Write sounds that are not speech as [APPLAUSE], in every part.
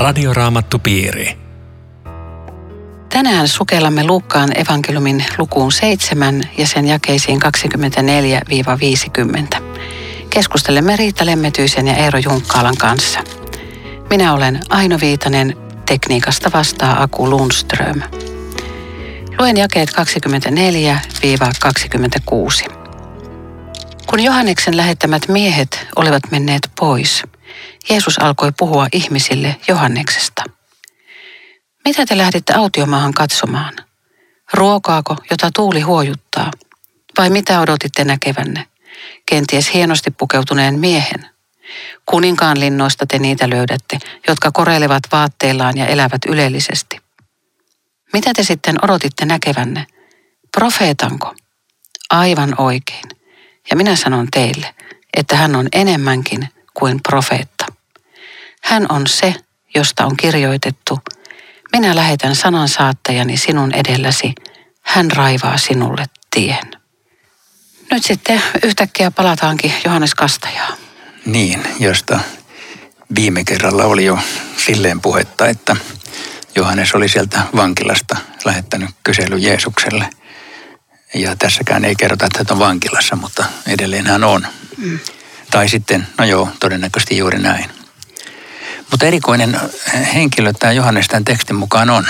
Radioraamattupiiri. Tänään sukellamme Luukkaan evankeliumin lukuun 7 ja sen jakeisiin 24-50. Keskustelemme Riitta Lemmetyisen ja Eero Junkkaalan kanssa. Minä olen Aino Viitanen, tekniikasta vastaa Aku Lundström. Luen jakeet 24-26. Kun Johanneksen lähettämät miehet olivat menneet pois, Jeesus alkoi puhua ihmisille Johanneksesta. Mitä te lähditte autiomaahan katsomaan? Ruokaako, jota tuuli huojuttaa? Vai mitä odotitte näkevänne? Kenties hienosti pukeutuneen miehen? Kuninkaan linnoista te niitä löydätte, jotka korelevat vaatteillaan ja elävät ylellisesti. Mitä te sitten odotitte näkevänne? Profeetanko? Aivan oikein. Ja minä sanon teille, että hän on enemmänkin kuin profeetta. Hän on se, josta on kirjoitettu, minä lähetän sanan saattajani sinun edelläsi, hän raivaa sinulle tien. Nyt sitten yhtäkkiä palataankin Johannes Kastajaan. Niin, josta viime kerralla oli jo silleen puhetta, että Johannes oli sieltä vankilasta lähettänyt kysely Jeesukselle – ja tässäkään ei kerrota, että hän on vankilassa, mutta edelleen hän on. Mm. Tai sitten, no joo, todennäköisesti juuri näin. Mutta erikoinen henkilö tämä Johannes tämän tekstin mukaan on.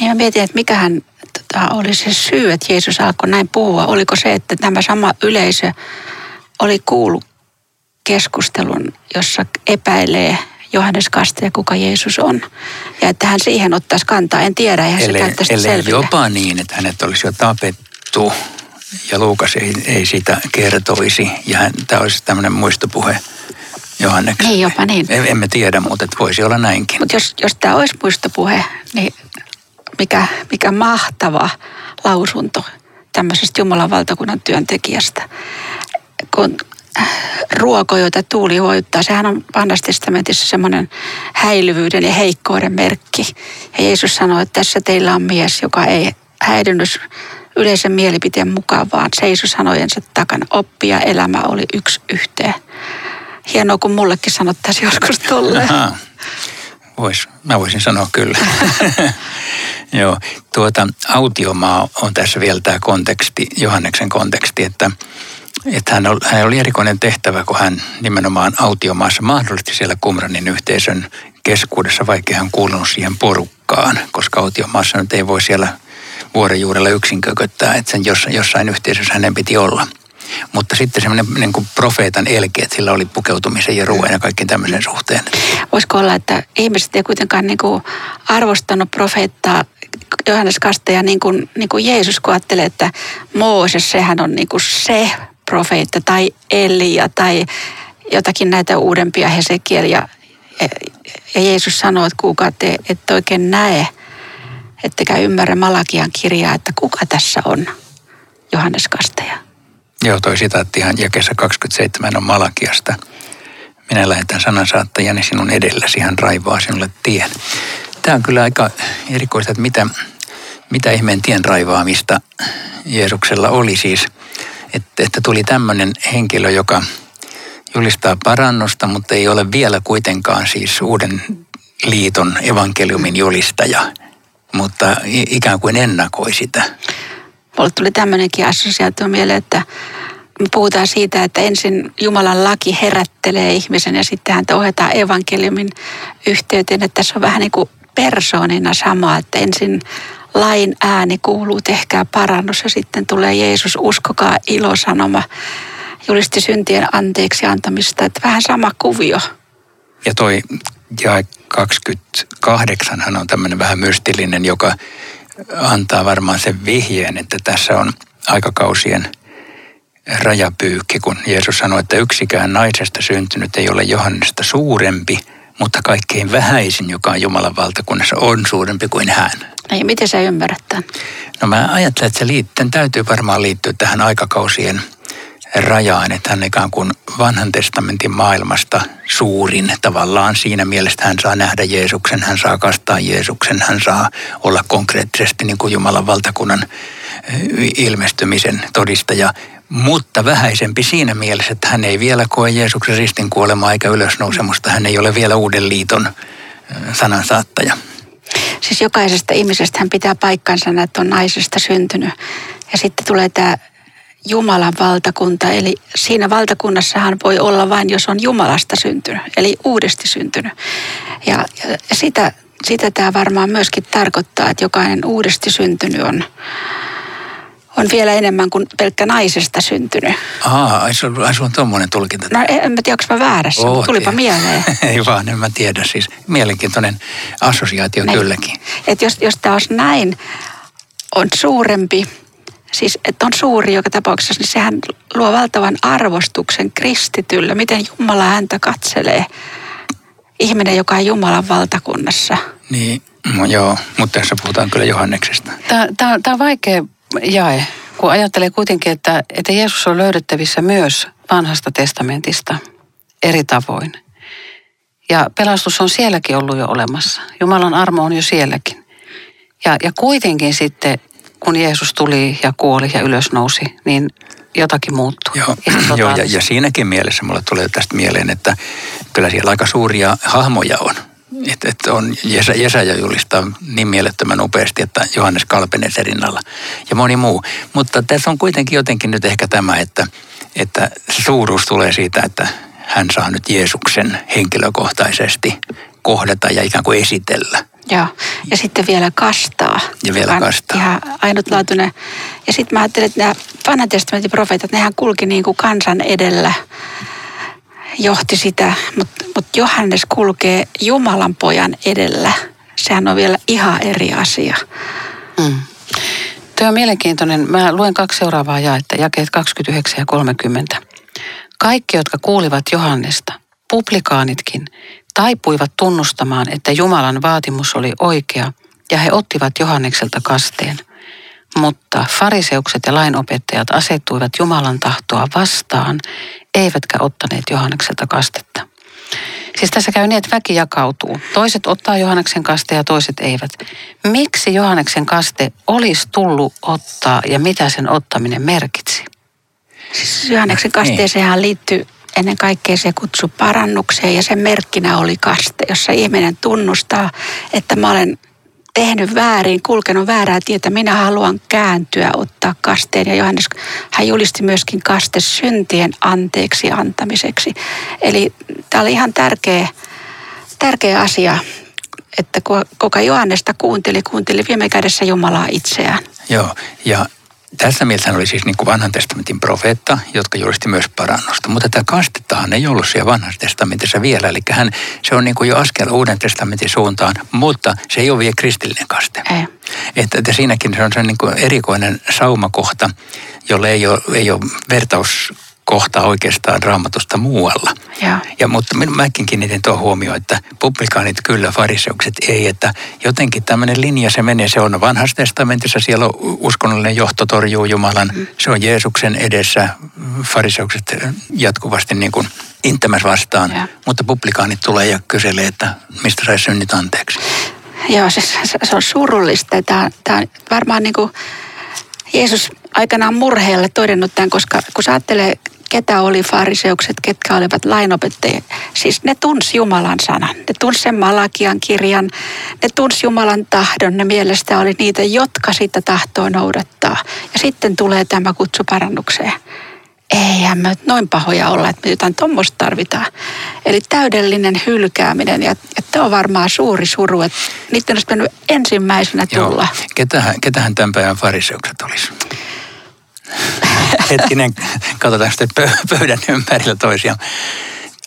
Niin mä mietin, että mikähän tota, oli se syy, että Jeesus alkoi näin puhua. Oliko se, että tämä sama yleisö oli kuullut keskustelun, jossa epäilee Johannes Kastaja, kuka Jeesus on. Ja että hän siihen ottaisi kantaa. En tiedä, eihän ellei, se käyttäisi ellei jopa niin, että hänet olisi jo tapettu ja Luukas ei, ei sitä kertoisi. Ja hän, tämä olisi tämmöinen muistopuhe Johanneksen. Niin jopa niin. En, emme tiedä, mutta että voisi olla näinkin. Mutta jos, jos tämä olisi muistopuhe, niin mikä, mikä mahtava lausunto tämmöisestä Jumalan valtakunnan työntekijästä. Kun ruoko, jota tuuli hoittaa, sehän on vanhassa testamentissa semmoinen häilyvyyden ja heikkouden merkki. Ja Jeesus sanoi, että tässä teillä on mies, joka ei häirinyt yleisen mielipiteen mukaan, vaan seisoi sanojensa takana. Oppia elämä oli yksi yhteen. Hienoa, kun mullekin sanottaisiin joskus tolleen. Vois, mä voisin sanoa kyllä. [LAUGHS] Joo, tuota, autiomaa on tässä vielä tämä konteksti, Johanneksen konteksti, että, että hän, oli, hän oli erikoinen tehtävä, kun hän nimenomaan autiomaassa mahdollisesti siellä Kumranin yhteisön keskuudessa, vaikka hän kuulunut siihen porukkaan, koska autiomaassa nyt ei voi siellä vuoren juurella yksin kököttää, että sen jossain yhteisössä hänen piti olla. Mutta sitten semmoinen niin kuin profeetan elke, että sillä oli pukeutumisen ja ruoan ja kaikki tämmöisen suhteen. Voisiko olla, että ihmiset ei kuitenkaan niin kuin arvostanut profeettaa Johannes Kastaja niin kuin, niin kuin Jeesus, kun ajattelee, että Mooses, sehän on niin kuin se profeetta tai Elia tai jotakin näitä uudempia Hesekiel ja, ja Jeesus sanoo, että kuka te et oikein näe ettekä ymmärrä Malakian kirjaa, että kuka tässä on Johannes Kastaja. Joo, toi sitaattihan jakessa 27 on Malakiasta. Minä lähetän sanansaattajani sinun edelläsi, hän raivaa sinulle tien. Tämä on kyllä aika erikoista, että mitä, mitä ihmeen tien raivaamista Jeesuksella oli siis. Että, että tuli tämmöinen henkilö, joka julistaa parannusta, mutta ei ole vielä kuitenkaan siis uuden liiton evankeliumin julistaja – mutta ikään kuin ennakoi sitä. Mulle tuli tämmöinenkin assosiaatio mieleen, että me puhutaan siitä, että ensin Jumalan laki herättelee ihmisen ja sitten häntä ohjataan evankeliumin yhteyteen. Että tässä on vähän niin kuin persoonina sama, että ensin lain ääni kuuluu, tehkää parannus ja sitten tulee Jeesus, uskokaa ilosanoma, julisti syntien anteeksi antamista. Että vähän sama kuvio. Ja toi jae 28 hän on tämmöinen vähän mystillinen, joka antaa varmaan sen vihjeen, että tässä on aikakausien rajapyykki, kun Jeesus sanoi, että yksikään naisesta syntynyt ei ole Johannesta suurempi, mutta kaikkein vähäisin, joka on Jumalan valtakunnassa, on suurempi kuin hän. Ja miten sä ymmärrät tämän? No mä ajattelen, että se liitten, täytyy varmaan liittyä tähän aikakausien rajaan, että hän ikään kuin vanhan testamentin maailmasta suurin tavallaan siinä mielessä, hän saa nähdä Jeesuksen, hän saa kastaa Jeesuksen, hän saa olla konkreettisesti niin kuin Jumalan valtakunnan ilmestymisen todistaja, mutta vähäisempi siinä mielessä, että hän ei vielä koe Jeesuksen ristin kuolemaa eikä ylösnousemusta, hän ei ole vielä uuden liiton sanan saattaja. Siis jokaisesta ihmisestä hän pitää paikkansa, että on naisesta syntynyt. Ja sitten tulee tämä Jumalan valtakunta, eli siinä valtakunnassahan voi olla vain, jos on Jumalasta syntynyt, eli uudesti syntynyt. Ja, ja sitä, sitä tämä varmaan myöskin tarkoittaa, että jokainen uudesti syntynyt on, on vielä enemmän kuin pelkkä naisesta syntynyt. Aa, ai sulla, on tuommoinen tulkinta. No en mä tiedä, onko mä väärässä, Oo, mutta tulipa tiedä. mieleen. [LAUGHS] Ei vaan, en mä tiedä. Siis mielenkiintoinen assosiaatio Näin. kylläkin. Että jos, jos tämä olisi näin, on suurempi, siis että on suuri joka tapauksessa, niin sehän luo valtavan arvostuksen kristityllä. Miten Jumala häntä katselee, ihminen, joka on Jumalan valtakunnassa. Niin, no joo, mutta tässä puhutaan kyllä Johanneksesta. Tämä, tämä, tämä on vaikea jae, kun ajattelee kuitenkin, että, että Jeesus on löydettävissä myös vanhasta testamentista eri tavoin. Ja pelastus on sielläkin ollut jo olemassa. Jumalan armo on jo sielläkin. Ja, ja kuitenkin sitten, kun Jeesus tuli ja kuoli ja ylösnousi, niin jotakin muuttui. Joo, Ihan [CLEARS THROAT] joo ja, ja siinäkin mielessä mulle tulee tästä mieleen, että kyllä siellä aika suuria hahmoja on. Että et on Jesä, Jesaja julistaa niin mielettömän upeasti, että Johannes Kalpenes rinnalla ja moni muu. Mutta tässä on kuitenkin jotenkin nyt ehkä tämä, että, että se suuruus tulee siitä, että hän saa nyt Jeesuksen henkilökohtaisesti kohdata ja ikään kuin esitellä. Joo. Ja sitten vielä kastaa. Ja vielä kastaa. Ihan ainutlaatuinen. Ja sitten mä ajattelin, että nämä vanhan testamentin profeetat, nehän kulki niin kuin kansan edellä, johti sitä. Mutta mut Johannes kulkee Jumalan pojan edellä. Sehän on vielä ihan eri asia. Mm. Tuo on mielenkiintoinen. Mä luen kaksi seuraavaa jaetta, jakeet 29 ja 30. Kaikki, jotka kuulivat Johannesta, publikaanitkin, taipuivat tunnustamaan, että Jumalan vaatimus oli oikea, ja he ottivat Johannekselta kasteen. Mutta fariseukset ja lainopettajat asettuivat Jumalan tahtoa vastaan, eivätkä ottaneet Johannekselta kastetta. Siis tässä käy niin, että väki jakautuu. Toiset ottaa Johanneksen kaste ja toiset eivät. Miksi Johanneksen kaste olisi tullut ottaa ja mitä sen ottaminen merkitsi? Siis Johanneksen kasteeseenhan liittyy ennen kaikkea se kutsu parannukseen ja sen merkkinä oli kaste, jossa ihminen tunnustaa, että mä olen tehnyt väärin, kulkenut väärää tietä, minä haluan kääntyä, ottaa kasteen. Ja Johannes, hän julisti myöskin kaste syntien anteeksi antamiseksi. Eli tämä oli ihan tärkeä, tärkeä asia, että kuka Johannesta kuunteli, kuunteli viime kädessä Jumalaa itseään. Joo, ja tässä mielessä hän oli siis niin kuin vanhan testamentin profeetta, jotka julisti myös parannusta. Mutta tämä kastettahan ei ollut siellä vanhassa testamentissa vielä. Eli hän, se on niin kuin jo askel uuden testamentin suuntaan, mutta se ei ole vielä kristillinen kaste. Ei. Että, että siinäkin se on se niin kuin erikoinen saumakohta, jolle ei ole, ei ole vertauskohta oikeastaan raamatusta muualla. Joo. Ja, mutta min- mäkin kiinnitin tuo huomioon, että publikaanit kyllä, fariseukset ei, että jotenkin tämmöinen linja se menee, se on vanhassa testamentissa, siellä on uskonnollinen johto torjuu Jumalan, Mm. se on Jeesuksen edessä, fariseukset jatkuvasti niin kuin intämäs vastaan, Joo. mutta publikaanit tulee ja kyselee, että mistä sai synnit anteeksi. Joo, se, se, se on surullista. Tämä, tämä on varmaan niin kuin Jeesus aikanaan murheelle todennut tämän, koska kun sä ajattelee, ketä oli fariseukset, ketkä olivat lainopettajia. Siis ne tunsi Jumalan sanan, ne tunsi sen Malakian kirjan, ne tunsi Jumalan tahdon, ne mielestä oli niitä, jotka sitä tahtoa noudattaa. Ja sitten tulee tämä kutsu parannukseen. Eihän me noin pahoja olla, että me jotain tuommoista tarvitaan. Eli täydellinen hylkääminen ja, ja tämä on varmaan suuri suru, että niiden olisi pitänyt ensimmäisenä tulla. Ketähän, ketähän tämän päivän fariseukset olisi? Hetkinen, katsotaan sitten pö- pöydän ympärillä toisiaan.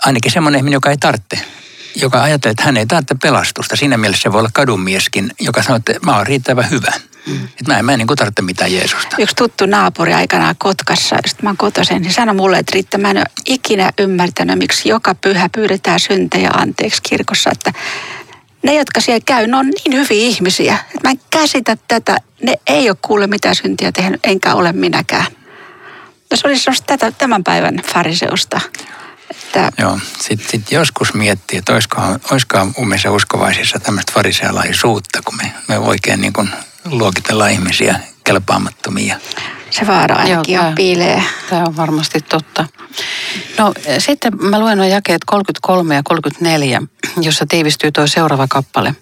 Ainakin semmoinen ihminen, joka ei tarvitse. Joka ajattelee, että hän ei tarvitse pelastusta. Siinä mielessä se voi olla kadunmieskin, joka sanoo, että mä oon riittävän hyvä. Mm. Että mä en, mä en niin tarvitse mitään Jeesusta. Yksi tuttu naapuri aikanaan Kotkassa, josta mä oon kotoisin, niin sanoi mulle, että Riitta, mä en ole ikinä ymmärtänyt, miksi joka pyhä pyydetään syntejä anteeksi kirkossa. Että ne, jotka siellä käy, ne on niin hyviä ihmisiä. Että mä en käsitä tätä. Ne ei ole kuule mitään syntiä tehnyt, enkä ole minäkään. No se olisi tätä, tämän päivän fariseusta. Että Joo, sitten sit joskus miettii, että olisikohan, olisikohan umissa uskovaisissa tämmöistä farisealaisuutta, kun me, me oikein niin kuin luokitellaan ihmisiä kelpaamattomia. Se vaara ainakin Joo, on piilee. Tämä on varmasti totta. No sitten mä luen nuo jakeet 33 ja 34, jossa tiivistyy tuo seuraava kappale.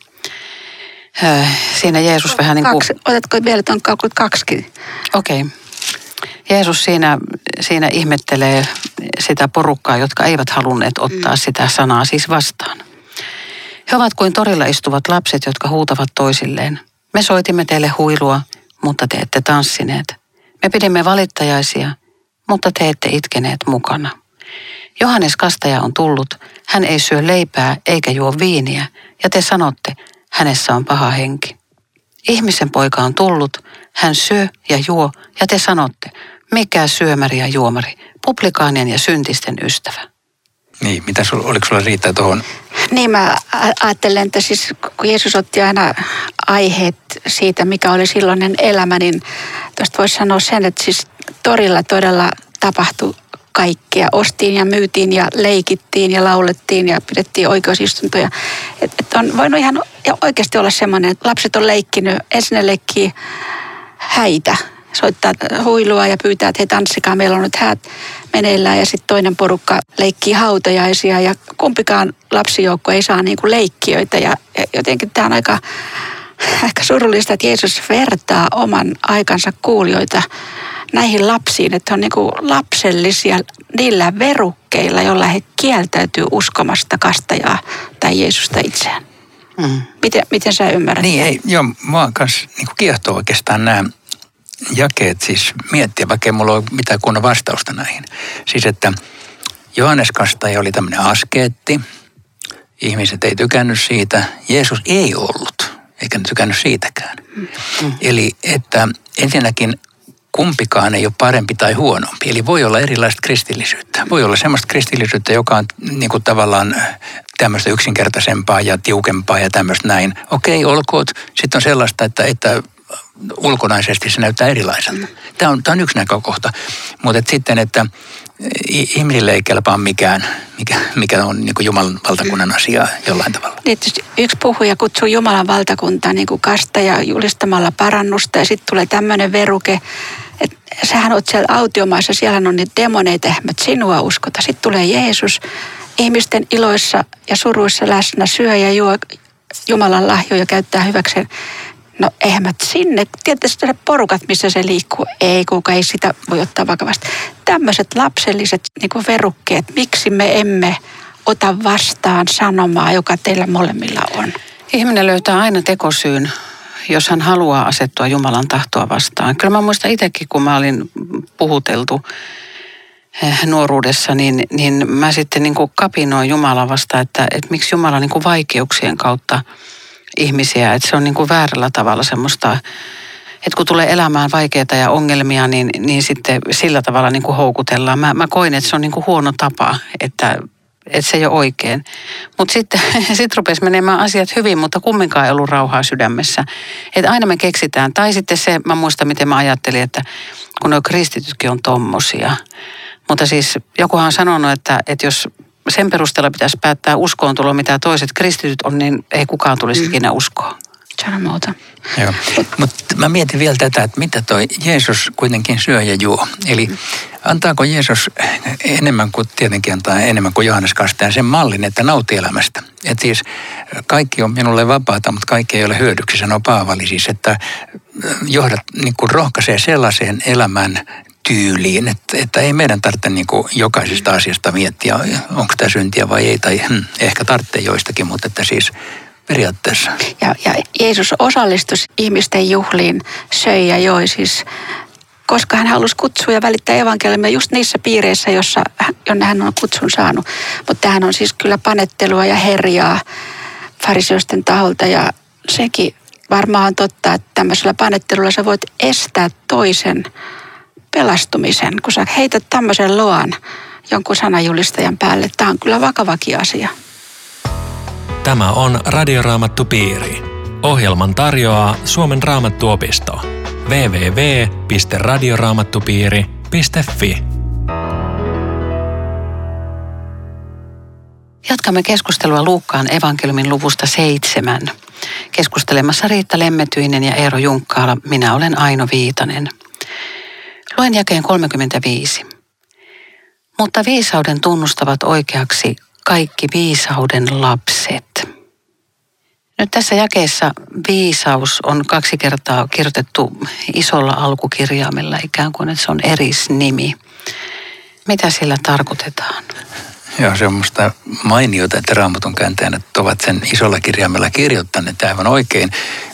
Siinä Jeesus vähän niin kuin... Kaksi, otatko vielä tuon 32 Okei. Okay. Jeesus siinä, siinä ihmettelee sitä porukkaa, jotka eivät halunneet ottaa mm. sitä sanaa siis vastaan. He ovat kuin torilla istuvat lapset, jotka huutavat toisilleen. Me soitimme teille huilua, mutta te ette tanssineet. Me pidimme valittajaisia, mutta te ette itkeneet mukana. Johannes Kastaja on tullut, hän ei syö leipää eikä juo viiniä, ja te sanotte, hänessä on paha henki. Ihmisen poika on tullut, hän syö ja juo, ja te sanotte, mikä syömäri ja juomari, publikaanien ja syntisten ystävä. Niin, mitä sul, oliko sulla riittää tuohon? Niin mä ajattelen, että siis kun Jeesus otti aina aiheet siitä, mikä oli silloinen elämä, niin tuosta voisi sanoa sen, että siis torilla todella tapahtui kaikkea. Ostiin ja myytiin ja leikittiin ja laulettiin ja pidettiin oikeusistuntoja. Et, et on voinut ihan oikeasti olla semmoinen, että lapset on leikkinyt, ensin ne leikkii häitä, soittaa huilua ja pyytää, että hei tanssikaa, meillä on nyt häät meneillään ja sitten toinen porukka leikkii hautajaisia ja kumpikaan lapsijoukko ei saa niinku leikkiöitä ja ja jotenkin tämä on aika, aika surullista, että Jeesus vertaa oman aikansa kuulijoita näihin lapsiin, että on niinku lapsellisia niillä verukkeilla, joilla he kieltäytyy uskomasta kastajaa tai Jeesusta itseään. Mm. Miten, miten sä ymmärrät? Niin ei, joo, mua kanssa niin kiehtoo oikeastaan nämä jakeet siis miettiä, vaikka ei mulla ole mitään kunnon vastausta näihin. Siis että Johannes Kastaja oli tämmöinen askeetti, ihmiset ei tykännyt siitä, Jeesus ei ollut, eikä ne tykännyt siitäkään. Mm. Eli että ensinnäkin kumpikaan ei ole parempi tai huonompi. Eli voi olla erilaista kristillisyyttä. Voi olla semmoista kristillisyyttä, joka on niin kuin tavallaan tämmöistä yksinkertaisempaa ja tiukempaa ja tämmöistä näin. Okei, olkoot. Sitten on sellaista, että, että ulkonaisesti se näyttää erilaiselta. Tämä on, tämä on yksi näkökohta. Mutta et sitten, että ihmisille ei kelpaa mikään, mikä, mikä on niin Jumalan valtakunnan asia jollain tavalla. Niin, tietysti yksi puhuja kutsuu Jumalan valtakuntaa niin kuin kastaja julistamalla parannusta ja sitten tulee tämmöinen veruke, että sähän oot siellä autiomaassa, siellä on niitä demoneita, mä sinua uskota. Sitten tulee Jeesus ihmisten iloissa ja suruissa läsnä, syö ja juo Jumalan lahjoja käyttää hyväkseen. No eihän mä sinne, tietysti ne porukat, missä se liikkuu, ei kuka ei sitä voi ottaa vakavasti. Tämmöiset lapselliset niin verukkeet, miksi me emme ota vastaan sanomaa, joka teillä molemmilla on. Ihminen löytää aina tekosyyn, jos hän haluaa asettua Jumalan tahtoa vastaan. Kyllä mä muistan itsekin, kun mä olin puhuteltu eh, nuoruudessa, niin, niin mä sitten niin kuin kapinoin Jumalaa vastaan, että, että miksi Jumala niin kuin vaikeuksien kautta ihmisiä, että se on niin kuin väärällä tavalla semmoista, että kun tulee elämään vaikeita ja ongelmia, niin, niin sitten sillä tavalla niin kuin houkutellaan. Mä, mä koin, että se on niin kuin huono tapa, että, että se ei ole oikein. Mutta sitten [LAUGHS] sit rupesi menemään asiat hyvin, mutta kumminkaan ei ollut rauhaa sydämessä. Että aina me keksitään. Tai sitten se, mä muistan miten mä ajattelin, että kun nuo kristitytkin on tommosia. Mutta siis jokuhan on sanonut, että, että jos sen perusteella pitäisi päättää uskoon tulo, mitä toiset kristityt on, niin ei kukaan tulisi mm. ikinä uskoon. Sano muuta. Joo. Mutta mä mietin vielä tätä, että mitä toi Jeesus kuitenkin syö ja juo. Eli antaako Jeesus enemmän kuin tietenkin antaa enemmän kuin Johannes Kastajan sen mallin, että nauti elämästä. Että siis kaikki on minulle vapaata, mutta kaikki ei ole hyödyksi, sanoo Paavali siis, että johdat niin kuin rohkaisee sellaiseen elämän tyyliin, että, että ei meidän tarvitse niin kuin jokaisesta asiasta miettiä, onko tämä syntiä vai ei, tai hmm, ehkä tarvitsee joistakin, mutta että siis periaatteessa. Ja, ja Jeesus osallistui ihmisten juhliin, söi ja joi siis, koska hän halusi kutsua ja välittää evankeliumia just niissä piireissä, jossa, jonne hän on kutsun saanut. Mutta tähän on siis kyllä panettelua ja herjaa fariseosten taholta ja sekin varmaan on totta, että tämmöisellä panettelulla sä voit estää toisen pelastumisen, kun sä heität tämmöisen loan jonkun sanajulistajan päälle. Tämä on kyllä vakavakin asia. Tämä on Radioraamattu Piiri. Ohjelman tarjoaa Suomen raamattuopisto. www.radioraamattupiiri.fi Jatkamme keskustelua Luukkaan evankeliumin luvusta seitsemän. Keskustelemassa Riitta Lemmetyinen ja Eero Junkkaala. Minä olen Aino Viitanen. Luen jakeen 35. Mutta viisauden tunnustavat oikeaksi kaikki viisauden lapset. Nyt tässä jakeessa viisaus on kaksi kertaa kirjoitettu isolla alkukirjaimella ikään kuin, että se on erisnimi. Mitä sillä tarkoitetaan? Joo, se on musta mainiota, että raamatun kääntäjät ovat sen isolla kirjaimella kirjoittaneet aivan oikein.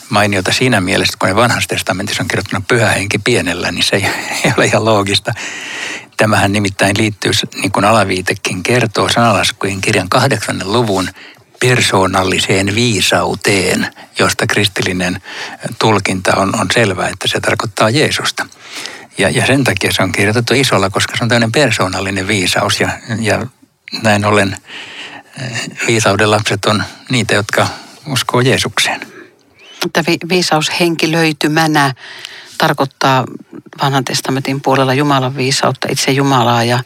Mainiota siinä mielessä, kun ne vanhassa testamentissa on kirjoittanut pyhä henki pienellä, niin se ei ole ihan loogista. Tämähän nimittäin liittyy, niin kuin alaviitekin kertoo, sanalaskujen kirjan kahdeksannen luvun persoonalliseen viisauteen, josta kristillinen tulkinta on, on selvä, että se tarkoittaa Jeesusta. Ja, ja sen takia se on kirjoitettu isolla, koska se on tämmöinen persoonallinen viisaus ja, ja näin ollen viisauden lapset on niitä, jotka uskoo Jeesukseen. Mutta vi- viisaus henkilöitymänä tarkoittaa vanhan testamentin puolella Jumalan viisautta, itse Jumalaa ja,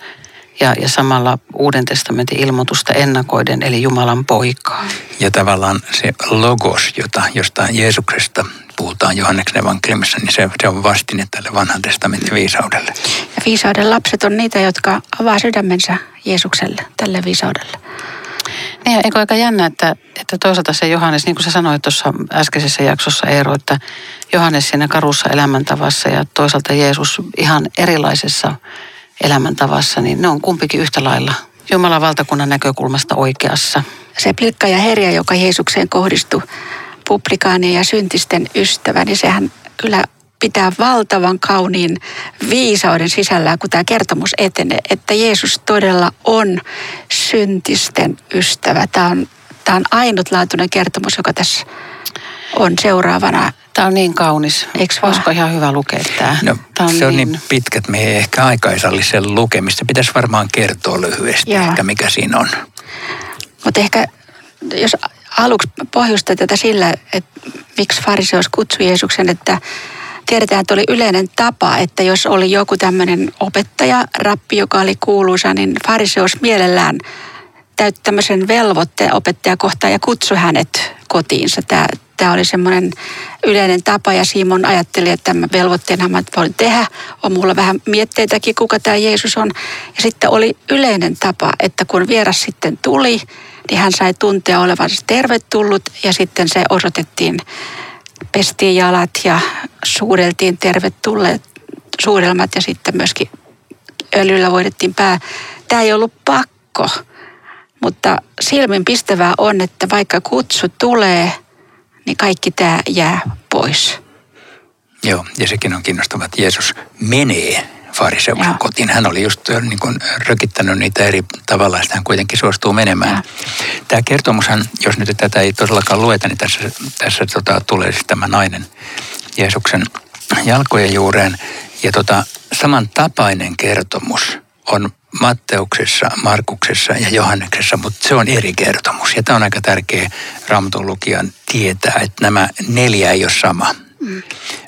ja, ja samalla Uuden testamentin ilmoitusta ennakoiden, eli Jumalan poikaa. Ja tavallaan se logos, jota, josta Jeesuksesta puhutaan Johanneksen evankeliumissa, niin se, se on vastine tälle vanhan testamentin viisaudelle. Ja viisauden lapset on niitä, jotka avaa sydämensä Jeesukselle, tälle viisaudelle. Niin eikö aika jännä, että, että toisaalta se Johannes, niin kuin sä sanoit tuossa äskeisessä jaksossa Eero, että Johannes siinä karussa elämäntavassa ja toisaalta Jeesus ihan erilaisessa elämäntavassa, niin ne on kumpikin yhtä lailla Jumalan valtakunnan näkökulmasta oikeassa. Se pilkka ja herja, joka Jeesukseen kohdistui, publikaanien ja syntisten ystävä, niin sehän kyllä pitää valtavan kauniin viisauden sisällä, kun tämä kertomus etenee, että Jeesus todella on syntisten ystävä. Tämä on, tämä on ainutlaatuinen kertomus, joka tässä on seuraavana. Tämä on niin kaunis. Vaan? Olisiko ihan hyvä lukea tämä? No, tämä se on niin pitkä, että me ei ehkä aika ei salli sen lukemista. Pitäisi varmaan kertoa lyhyesti Joo. ehkä, mikä siinä on. Mutta ehkä jos aluksi pohjustaa tätä sillä, että miksi fariseus kutsui Jeesuksen, että tiedetään, että oli yleinen tapa, että jos oli joku tämmöinen opettaja, rappi, joka oli kuuluisa, niin fariseus mielellään täytti tämmöisen velvoitteen opettajakohtaan ja kutsui hänet kotiinsa. Tämä, tämä oli semmoinen yleinen tapa ja Simon ajatteli, että tämän velvoitteen mä voin tehdä. On mulla vähän mietteitäkin, kuka tämä Jeesus on. Ja sitten oli yleinen tapa, että kun vieras sitten tuli, niin hän sai tuntea olevansa tervetullut ja sitten se osoitettiin, pestiin jalat ja suureltiin tervetulleet suurelmat ja sitten myöskin öljyllä voidettiin pää. Tämä ei ollut pakko, mutta silminpistävää on, että vaikka kutsu tulee, niin kaikki tämä jää pois. Joo, ja sekin on kiinnostavaa, että Jeesus menee fariseuksen kotiin. Hän oli just niin kuin rökittänyt niitä eri tavalla, ja hän kuitenkin suostuu menemään. Joo. Tämä kertomushan, jos nyt tätä ei todellakaan lueta, niin tässä, tässä tota, tulee siis tämä nainen Jeesuksen jalkojen juureen. Ja tota, samantapainen kertomus on Matteuksessa, Markuksessa ja Johanneksessa, mutta se on eri kertomus. Ja tämä on aika tärkeä raamatun lukijan tietää, että nämä neljä ei ole sama, mm.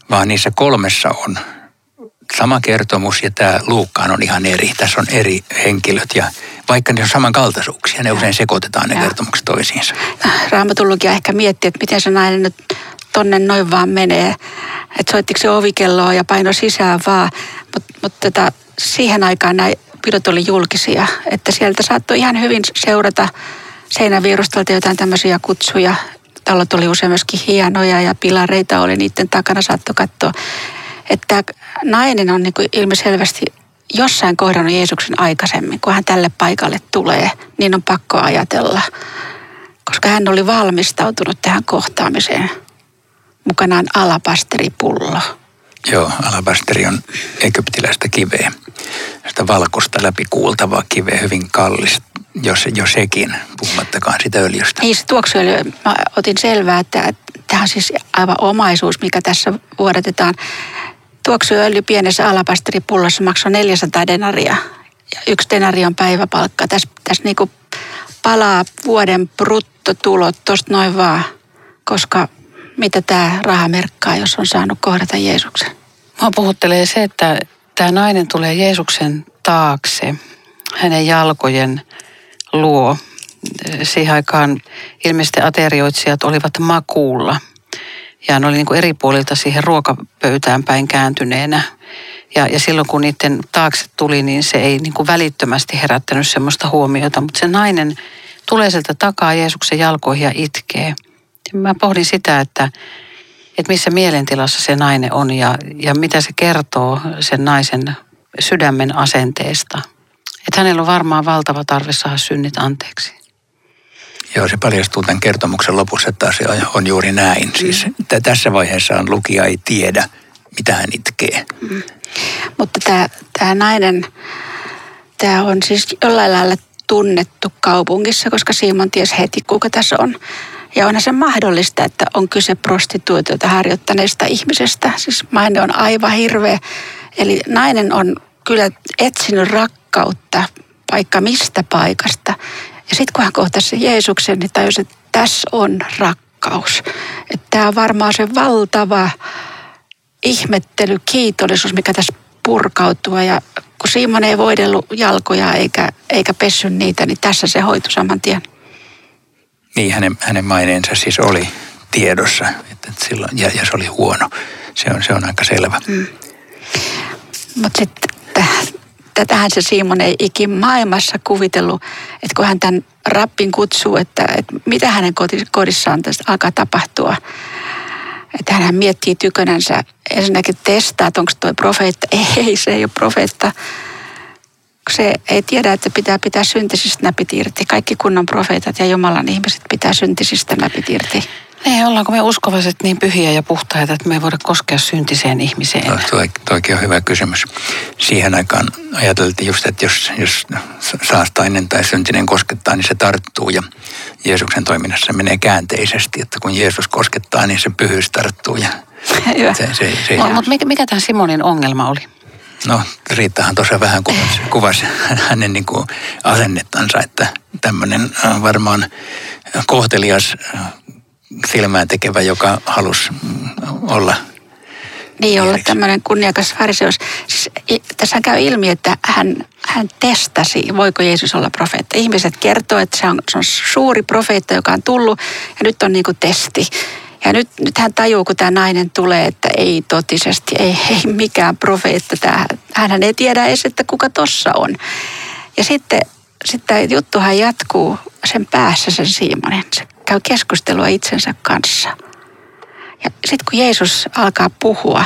vaan niissä kolmessa on sama kertomus ja tämä Luukkaan on ihan eri. Tässä on eri henkilöt ja vaikka ne on samankaltaisuuksia, ne usein sekoitetaan ne Joo. kertomukset toisiinsa. Raamatun lukija ehkä miettii, että miten se nainen nyt tonne noin vaan menee. Että soittiko se ovikelloa ja paino sisään vaan. Mutta mut tota, siihen aikaan nämä pidot oli julkisia. Että sieltä saattoi ihan hyvin seurata seinäviirustalta jotain tämmöisiä kutsuja. Talot oli usein myöskin hienoja ja pilareita oli niiden takana saattoi katsoa. Että nainen on niin kuin ilmiselvästi jossain kohdannut Jeesuksen aikaisemmin, kun hän tälle paikalle tulee, niin on pakko ajatella koska hän oli valmistautunut tähän kohtaamiseen. Mukanaan alapasteripullo. Joo, alabasteri on egyptiläistä kiveä. Sitä valkoista läpi kuultavaa kiveä, hyvin kallis, jos, jos sekin, puhumattakaan sitä öljystä. Niin se tuoksuöljy, mä otin selvää, että, että tämä on siis aivan omaisuus, mikä tässä vuodatetaan. Tuoksuöljy pienessä alapasteripullossa maksoi 400 denaria. Ja yksi denari on päiväpalkka. Tässä, tässä niinku palaa vuoden bruttotulot tuosta noin vaan, koska mitä tämä raha merkkaa, jos on saanut kohdata Jeesuksen. Mua puhuttelee se, että tämä nainen tulee Jeesuksen taakse, hänen jalkojen luo. siihen aikaan ilmeisesti aterioitsijat olivat makuulla. Ja ne oli niin kuin eri puolilta siihen ruokapöytään päin kääntyneenä. Ja, ja silloin kun niiden taakse tuli, niin se ei niin kuin välittömästi herättänyt semmoista huomiota. Mutta se nainen tulee sieltä takaa Jeesuksen jalkoihin ja itkee. Ja mä pohdin sitä, että, että missä mielentilassa se nainen on ja, ja mitä se kertoo sen naisen sydämen asenteesta. Että hänellä on varmaan valtava tarve saada synnit anteeksi. Joo, se paljastuu tämän kertomuksen lopussa, että asia on juuri näin. Siis mm. tässä vaiheessa on lukija ei tiedä, mitä hän itkee. Mm. Mutta tämä, tämä nainen, tämä on siis jollain lailla tunnettu kaupungissa, koska Simon ties heti, kuka tässä on. Ja onhan se mahdollista, että on kyse prostituutiota harjoittaneesta ihmisestä. Siis maine on aivan hirveä. Eli nainen on kyllä etsinyt rakkautta paikka mistä paikasta. Ja sitten kun hän kohtasi Jeesuksen, niin tajusi, että tässä on rakkaus. Että tämä on varmaan se valtava ihmettely, kiitollisuus, mikä tässä purkautuu. Ja kun Simon ei voidellut jalkoja eikä, eikä pessy niitä, niin tässä se hoitu saman tien. Niin, hänen, hänen maineensa siis oli tiedossa, että silloin, ja, ja se oli huono. Se on, se on aika selvä. Mm. Mutta sitten tätähän se Simon ei ikin maailmassa kuvitellut, että kun hän tämän rappin kutsuu, että, että mitä hänen kodissaan tästä alkaa tapahtua. Että hän miettii tykönänsä ensinnäkin testaa, että onko toi profeetta. [LAUGHS] Ei, se ei ole profeetta. Se ei tiedä, että pitää pitää syntisistä näpit irti. Kaikki kunnon profeetat ja Jumalan ihmiset pitää syntisistä näpit irti. Niin, ollaanko me uskovaiset niin pyhiä ja puhtaita, että me ei voida koskea syntiseen ihmiseen? No, tuo, toikin on hyvä kysymys. Siihen aikaan ajateltiin just, että jos, jos saastainen tai syntinen koskettaa, niin se tarttuu. Ja Jeesuksen toiminnassa menee käänteisesti, että kun Jeesus koskettaa, niin se pyhyys tarttuu. Ja [LAUGHS] se, se, se, Mutta mikä, mikä tämä Simonin ongelma oli? No Riittahan tuossa vähän kuvasi, kuvasi hänen niin kuin asennettansa, että tämmöinen äh, varmaan kohtelias äh, silmään tekevä, joka halusi mm, olla niin, olla tämmöinen kunniakas fariseus. Siis, tässä käy ilmi, että hän, hän testasi, voiko Jeesus olla profeetta. Ihmiset kertoo, että se on, se on suuri profeetta, joka on tullut, ja nyt on niin kuin testi. Ja nyt, nyt hän tajuu, kun tämä nainen tulee, että ei totisesti, ei, ei mikään profeetta. Tämä, hän ei tiedä edes, että kuka tossa on. Ja sitten, sitten juttuhan jatkuu sen päässä sen Simonin. Se käy keskustelua itsensä kanssa. Ja sitten kun Jeesus alkaa puhua,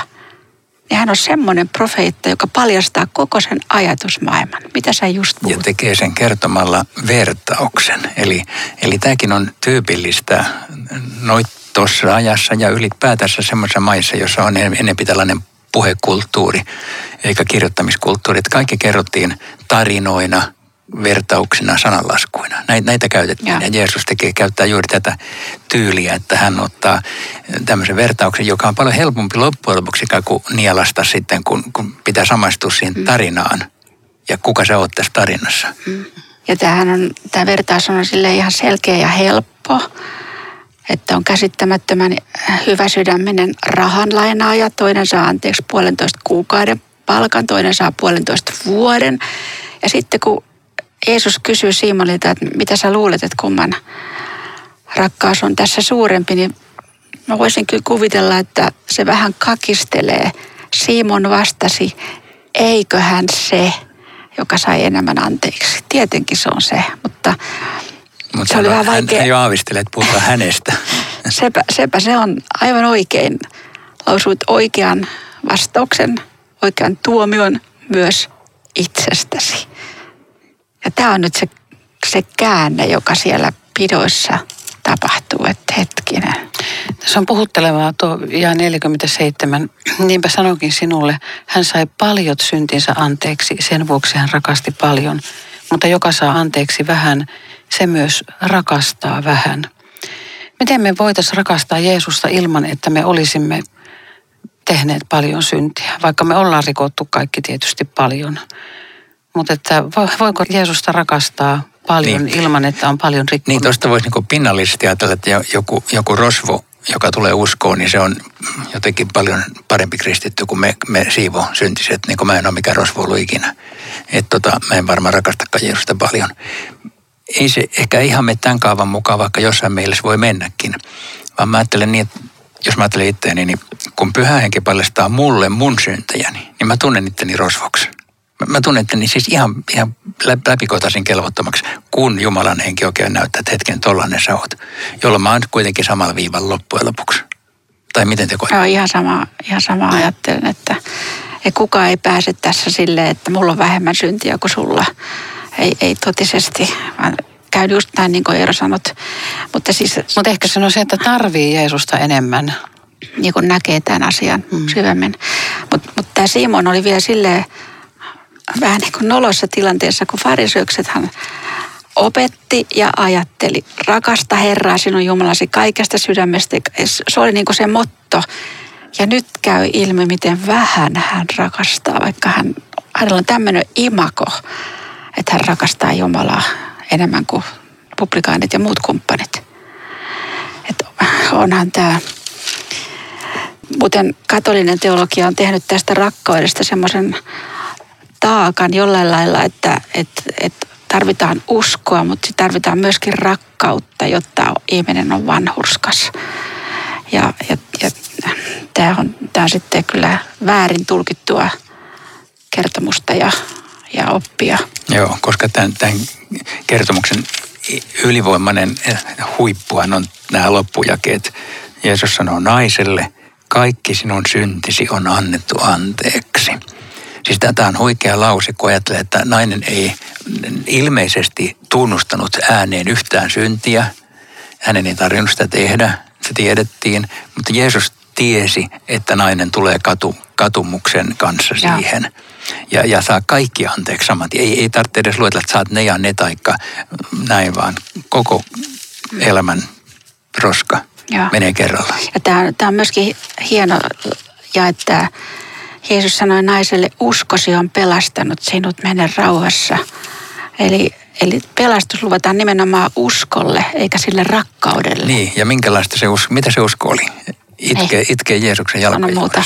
niin hän on semmoinen profeetta, joka paljastaa koko sen ajatusmaailman. Mitä sä just puhut? Ja tekee sen kertomalla vertauksen. Eli, eli tämäkin on tyypillistä noit tuossa ajassa ja ylipäätänsä semmoisessa maissa, jossa on enemmän tällainen puhekulttuuri eikä kirjoittamiskulttuuri. Että kaikki kerrottiin tarinoina, vertauksina, sananlaskuina. Näitä, näitä käytettiin ja. ja Jeesus tekee, käyttää juuri tätä tyyliä, että hän ottaa tämmöisen vertauksen, joka on paljon helpompi loppujen lopuksi kuin nielasta sitten, kun, kun pitää samaistua siihen mm. tarinaan. Ja kuka sä oot tässä tarinassa. Mm. Ja tämähän on, tämä vertaus on sille ihan selkeä ja helppo, että on käsittämättömän hyvä sydäminen rahanlainaaja, toinen saa anteeksi puolentoista kuukauden palkan, toinen saa puolentoista vuoden. Ja sitten kun Jeesus kysyy Simonilta, että mitä sä luulet, että kumman rakkaus on tässä suurempi, niin mä voisin kyllä kuvitella, että se vähän kakistelee. Simon vastasi, eiköhän se, joka sai enemmän anteeksi. Tietenkin se on se, mutta mutta se oli vähän vaikea. Hän jo aavistelee, että puhutaan hänestä. [LAUGHS] Sepä, sepä se on aivan oikein. Lausuit oikean vastauksen, oikean tuomion myös itsestäsi. Ja tämä on nyt se, se käänne, joka siellä pidoissa tapahtuu, että hetkinen. Tässä on puhuttelevaa tuo ja 47. Niinpä sanokin sinulle, hän sai paljon syntinsä anteeksi, sen vuoksi hän rakasti paljon. Mutta joka saa anteeksi vähän, se myös rakastaa vähän. Miten me voitaisiin rakastaa Jeesusta ilman, että me olisimme tehneet paljon syntiä, vaikka me ollaan rikottu kaikki tietysti paljon. Mutta että voiko Jeesusta rakastaa paljon niin. ilman, että on paljon rikkonut? Niin, tuosta voisi niin pinnallisesti ajatella, että joku, joku rosvo, joka tulee uskoon, niin se on jotenkin paljon parempi kristitty kuin me, me siivo syntiset, niin kuin mä en ole mikään rosvo ollut ikinä. Että tota, mä en varmaan rakastakaan Jeesusta paljon. ei se ehkä ihan mene tämän kaavan mukaan, vaikka jossain mielessä voi mennäkin. Vaan mä ajattelen niin, että jos mä ajattelen itseäni, niin kun pyhä henki paljastaa mulle mun syntejäni, niin mä tunnen itteni rosvoksi. Mä, mä tunnen itteni siis ihan, ihan läpikotaisin kelvottomaksi, kun Jumalan henki oikein näyttää, että hetken tollanen sä oot. Jolloin mä oon kuitenkin samalla viivalla loppujen lopuksi. Tai miten te koette? Joo, ihan sama, ihan sama ajattelen, että, että kukaan ei pääse tässä silleen, että mulla on vähemmän syntiä kuin sulla. Ei, ei totisesti, vaan käy just näin niin kuin Eero sanot. Mutta siis Mutta ehkä se on se, että tarvii Jeesusta enemmän. niin kuin näkee tämän asian mm. syvemmin. Mutta mut tämä Simon oli vielä silleen vähän niin kuin nolossa tilanteessa, kun fariseuksethan opetti ja ajatteli, rakasta Herraa sinun Jumalasi kaikesta sydämestä. Se oli niin kuin se motto. Ja nyt käy ilmi, miten vähän hän rakastaa, vaikka hän, hänellä on tämmöinen imako, että hän rakastaa Jumalaa enemmän kuin publikaanit ja muut kumppanit. Et onhan tämä Muuten katolinen teologia on tehnyt tästä rakkaudesta semmoisen taakan jollain lailla, että, että, että tarvitaan uskoa, mutta tarvitaan myöskin rakkautta, jotta ihminen on vanhurskas. Ja, ja, ja tämä, on, tämä on sitten kyllä väärin tulkittua kertomusta ja, ja oppia. Joo, koska tämän, tämän kertomuksen ylivoimainen huippuhan on nämä loppujakeet. Jeesus sanoo naiselle – kaikki sinun syntisi on annettu anteeksi. Siis tätä on huikea lause, kun ajattelee, että nainen ei ilmeisesti tunnustanut ääneen yhtään syntiä. Hänen ei tarvinnut sitä tehdä, se tiedettiin, mutta Jeesus tiesi, että nainen tulee katu, katumuksen kanssa siihen. Ja, ja saa kaikki anteeksi saman Ei, ei tarvitse edes luetella, että saat ne ja ne taikka näin, vaan koko elämän roska Joo. menee kerralla. Ja tämä, tämä on myöskin hieno, ja että Jeesus sanoi naiselle, uskosi on pelastanut sinut, mene rauhassa. Eli, eli pelastus luvataan nimenomaan uskolle, eikä sille rakkaudelle. Niin, ja minkälaista se usko, mitä se usko oli? Itke, itkee Jeesuksen jalkojen muuta.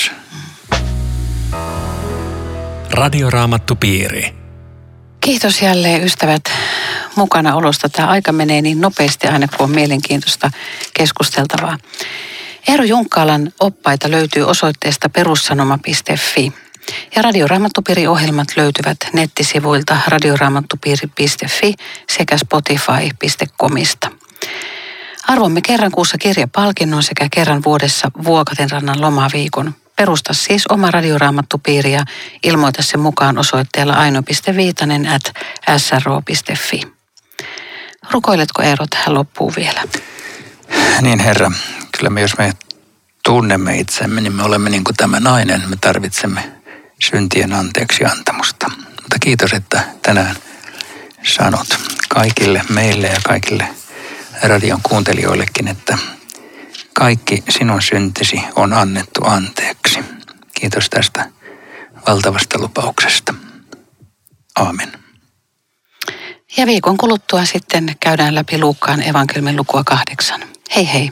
Radioraamattu piiri. Kiitos jälleen ystävät mukana olosta. Tämä aika menee niin nopeasti aina, kun on mielenkiintoista keskusteltavaa. Eero Junkkaalan oppaita löytyy osoitteesta perussanoma.fi. Ja Radioraamattupiiri-ohjelmat löytyvät nettisivuilta radioraamattupiiri.fi sekä spotify.comista. Arvomme kerran kuussa kirjapalkinnon sekä kerran vuodessa Vuokatenrannan lomaviikon. Perusta siis oma radioraamattupiiri ja ilmoita se mukaan osoitteella aino.viitanen at sro.fi. Rukoiletko Eero tähän loppuun vielä? Niin herra, kyllä me jos me tunnemme itsemme, niin me olemme niin kuin tämä nainen. Me tarvitsemme syntien anteeksi antamusta. Mutta kiitos, että tänään sanot kaikille meille ja kaikille radion kuuntelijoillekin, että kaikki sinun syntisi on annettu anteeksi. Kiitos tästä valtavasta lupauksesta. Aamen. Ja viikon kuluttua sitten käydään läpi Luukkaan evankelmin lukua kahdeksan. Hei hei.